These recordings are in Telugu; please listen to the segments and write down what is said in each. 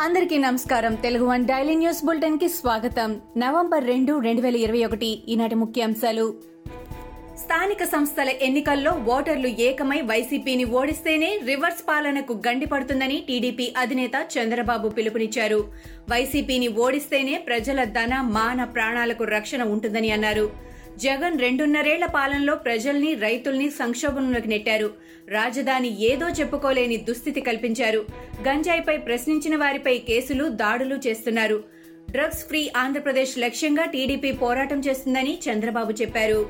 అందరికీ నమస్కారం. తెలుగు వన్ డైలీ న్యూస్ బులెటిన్కి స్వాగతం. నవంబర్ రెండు రెండు వేల ఇరవై ఒకటి ఈనాటి ముఖ్యాంశాలు. స్థానిక సంస్థల ఎన్నికల్లో ఓటర్లు ఏకమై వైసీపీని ఓడిస్తేనే రివర్స్ పాలనకు గండిపడుతుందని టీడీపీ అధినేత చంద్రబాబు పిలుపునిచ్చారు. వైసీపీని ఓడిస్తేనే ప్రజల ధన మాన ప్రాణాలకు రక్షణ ఉంటుందని అన్నారు. జగన్ రెండున్నరేళ్ళ పాలనలో ప్రజల్ని రైతుల్ని సంక్షోభంలోకి నెట్టారు. రాజధాని ఏదో చెప్పుకోలేని దుస్థితి కల్పించారు. గంజాయిపై ప్రశ్నించిన వారిపై కేసులు దాడులు చేస్తున్నారు. డ్రగ్స్ ఫ్రీ ఆంధ్రప్రదేశ్ లక్ష్యంగా టీడీపీ పోరాటం చేస్తుందని చంద్రబాబు చెప్పారు.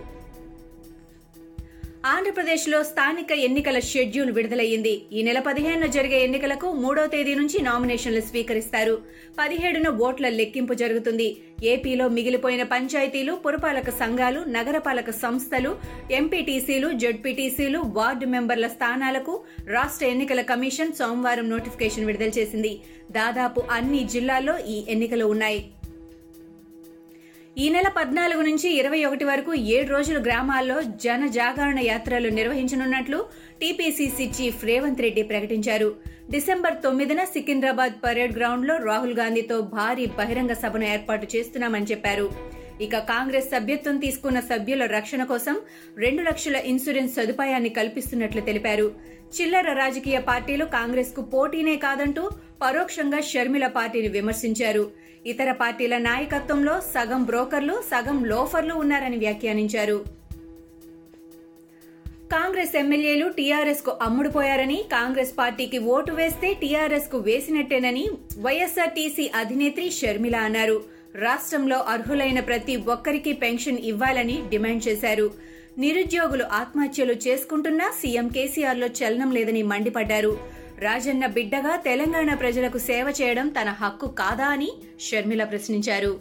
ఆంధ్రప్రదేశ్లో స్థానిక ఎన్నికల షెడ్యూల్ విడుదలయ్యింది. ఈ నెల పదిహేనున జరిగే ఎన్నికలకు మూడో తేదీ నుంచి నామినేషన్లు స్వీకరిస్తారు. పదిహేడున ఓట్ల లెక్కింపు జరుగుతుంది. ఏపీలో మిగిలిపోయిన పంచాయతీలు పురపాలక సంఘాలు నగరపాలక సంస్థలు ఎంపీటీసీలు జడ్పీటీసీలు వార్డు మెంబర్ల స్థానాలకు రాష్ట్ర ఎన్నికల కమిషన్ సోమవారం నోటిఫికేషన్ విడుదల చేసింది. దాదాపు అన్ని జిల్లాల్లో ఈ ఎన్నికలు ఉన్నాయి. ఈ నెల పద్నాలుగు నుంచి ఇరవై ఒకటి వరకు ఏడు రోజులు గ్రామాల్లో జన జాగరణ యాత్రలు నిర్వహించనున్నట్లు టీపీసీసీ చీఫ్ రేవంత్ రెడ్డి ప్రకటించారు. డిసెంబర్ తొమ్మిదిన సికింద్రాబాద్ పరేడ్ గ్రౌండ్లో రాహుల్ గాంధీతో భారీ బహిరంగ సభను ఏర్పాటు చేస్తున్నామని చెప్పారు. ఇక కాంగ్రెస్ సభ్యత్వం తీసుకున్న సభ్యుల రక్షణ కోసం రెండు లక్షల ఇన్సూరెన్స్ సదుపాయాన్ని కల్పిస్తున్నట్లు తెలిపారు. చిల్లర రాజకీయ పార్టీలు కాంగ్రెస్కు పోటీనే కాదంటూ పరోక్షంగా షర్మిల పార్టీని విమర్శించారు. ఇతర పార్టీల నాయకత్వంలో సగం బ్రోకర్లు సగం లోఫర్లు ఉన్నారని వ్యాఖ్యానించారు. కాంగ్రెస్ ఎమ్మెల్యేలు టీఆర్ఎస్కు అమ్ముడుపోయారని కాంగ్రెస్ పార్టీకి ఓటు వేస్తే టీఆర్ఎస్కు వేసినట్టేనని వైఎస్ఆర్టీసీ అధినేత్రి షర్మిల అన్నారు. రాష్ట్రంలో అర్హులైన ప్రతి ఒక్కరికి పెన్షన్ ఇవ్వాలని డిమాండ్ చేశారు. నిరుద్యోగులు ఆత్మహత్యలు చేసుకుంటున్నా సీఎం కేసీఆర్లో చలనం లేదని మండిపడ్డారు. రాజన్న బిడ్డగా తెలంగాణ ప్రజలకు సేవ చేయడం తన హక్కు కాదా అని షర్మిల ప్రశ్నించారు.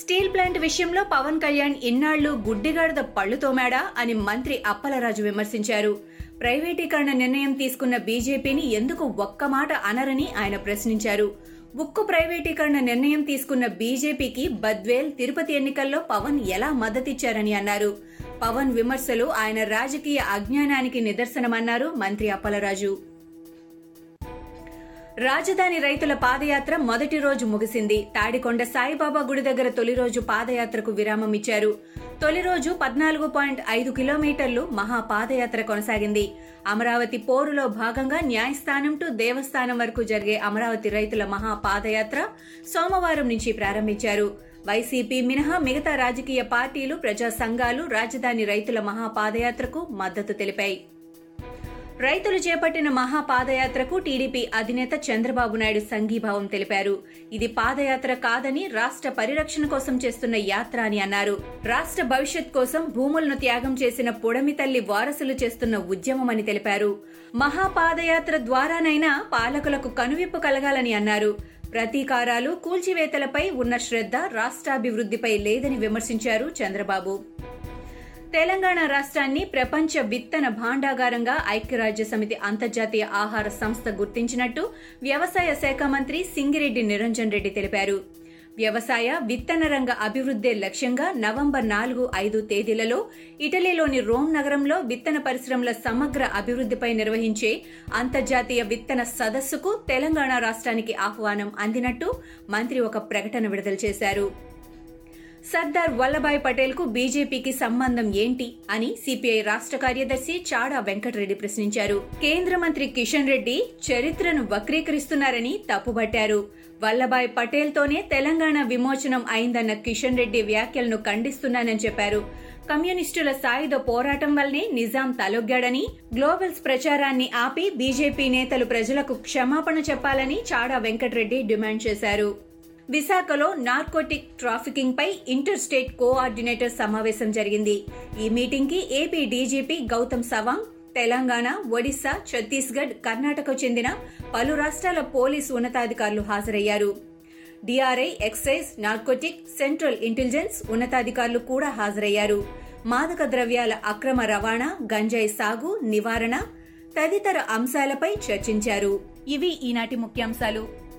స్టీల్ ప్లాంట్ విషయంలో పవన్ కళ్యాణ్ ఇన్నాళ్ళు గుడ్డిగాడిద పళ్ళు తోమాడా అని మంత్రి అప్పలరాజు విమర్శించారు. ప్రైవేటీకరణ నిర్ణయం తీసుకున్న బీజేపీని ఎందుకు ఒక్క మాట అనరని ఆయన ప్రశ్నించారు. ఉక్కు ప్రైవేటీకరణ నిర్ణయం తీసుకున్న బీజేపీకి బద్వేల్ తిరుపతి ఎన్నికల్లో పవన్ ఎలా మద్దతిచ్చారని అన్నారు. పవన్ విమర్శలు ఆయన రాజకీయ అజ్ఞానానికి నిదర్శనమన్నారు మంత్రి అప్పలరాజు. రాజధాని రైతుల పాదయాత్ర మొదటి రోజు ముగిసింది. తాడికొండ సాయిబాబా గుడి దగ్గర తొలి రోజు పాదయాత్రకు విరామం ఇచ్చారు తొలి రోజు పద్నాలుగు పాయింట్ ఐదు కిలోమీటర్లు మహా పాదయాత్ర కొనసాగింది. అమరావతి పోరులో భాగంగా న్యాయస్థానం టు దేవస్థానం వరకు జరిగే అమరావతి రైతుల మహా పాదయాత్ర సోమవారం నుంచి ప్రారంభించారు. వైసీపీ మినహా మిగతా రాజకీయ పార్టీలు ప్రజా సంఘాలు రాజధాని రైతుల మహాపాదయాత్రకు మద్దతు తెలిపాయి. రైతులు చేపట్టిన మహాపాదయాత్రకు టీడీపీ అధినేత చంద్రబాబు నాయుడు సంఘీభావం తెలిపారు. ఇది పాదయాత్ర కాదని రాష్ట్ర పరిరక్షణ కోసం చేస్తున్న యాత్ర అని అన్నారు. రాష్ట్ర భవిష్యత్ కోసం భూములను త్యాగం చేసిన పొడమి తల్లి వారసులు చేస్తున్న ఉద్యమమని తెలిపారు. మహాపాదయాత్ర ద్వారానైనా పాలకులకు కనువిప్పు కలగాలని అన్నారు. ప్రతీకారాలు కూల్చివేతలపై ఉన్న శ్రద్ధ రాష్ట్రాభివృద్ధిపై లేదని విమర్శించారు చంద్రబాబు. తెలంగాణ రాష్ట్రాన్ని ప్రపంచ విత్తన భాండాగారంగా ఐక్యరాజ్య సమితి అంతర్జాతీయ ఆహార సంస్థ గుర్తించినట్టు వ్యవసాయ శాఖ మంత్రి సింగిరెడ్డి నిరంజన్ రెడ్డి తెలిపారు. వ్యవసాయ విత్తన రంగ అభివృద్ధే లక్ష్యంగా నవంబర్ నాలుగు ఐదు తేదీలలో ఇటలీలోని రోమ్ నగరంలో విత్తన పరిశ్రమల సమగ్ర అభివృద్ధిపై నిర్వహించే అంతర్జాతీయ విత్తన సదస్సుకు తెలంగాణ రాష్ట్రానికి ఆహ్వానం అందినట్టు మంత్రి ఒక ప్రకటన విడుదల చేశారు. సర్దార్ వల్లభాయ్ పటేల్కు బీజేపీకి సంబంధం ఏంటి అని సిపిఐ రాష్ట్ర కార్యదర్శి చాడా వెంకటరెడ్డి ప్రశ్నించారు. కేంద్ర మంత్రి కిషన్ రెడ్డి చరిత్రను వక్రీకరిస్తున్నారని తప్పుబట్టారు. వల్లభాయ్ పటేల్ తోనే తెలంగాణ విమోచనం అయిందన్న కిషన్ రెడ్డి వ్యాఖ్యలను ఖండిస్తున్నానని చెప్పారు. కమ్యూనిస్టుల సాయుధ పోరాటం వల్లనే నిజాం తలొగ్గాడని గ్లోబల్స్ ప్రచారాన్ని ఆపి బీజేపీ నేతలు ప్రజలకు క్షమాపణ చెప్పాలని చాడా వెంకటరెడ్డి డిమాండ్ చేశారు. విశాఖలో నార్కోటిక్ ట్రాఫికింగ్ పై ఇంటర్ స్టేట్ కోఆర్డినేటర్ సమావేశం జరిగింది. ఈ మీటింగ్కి ఏపీ డీజీపీ గౌతమ్ సవాంగ్ తెలంగాణ ఒడిశా ఛత్తీస్గఢ్ కర్ణాటక చెందిన పలు రాష్ట్రాల పోలీసు ఉన్నతాధికారులు హాజరయ్యారు. DRI excise narcotic central intelligence ఉన్నతాధికారులు కూడా హాజరయ్యారు. మాదక ద్రవ్యాల అక్రమ రవాణా గంజాయి సాగు నివారణ తదితర అంశాలపై చర్చించారు. ఇవి ఈనాటి ముఖ్యాంశాలు.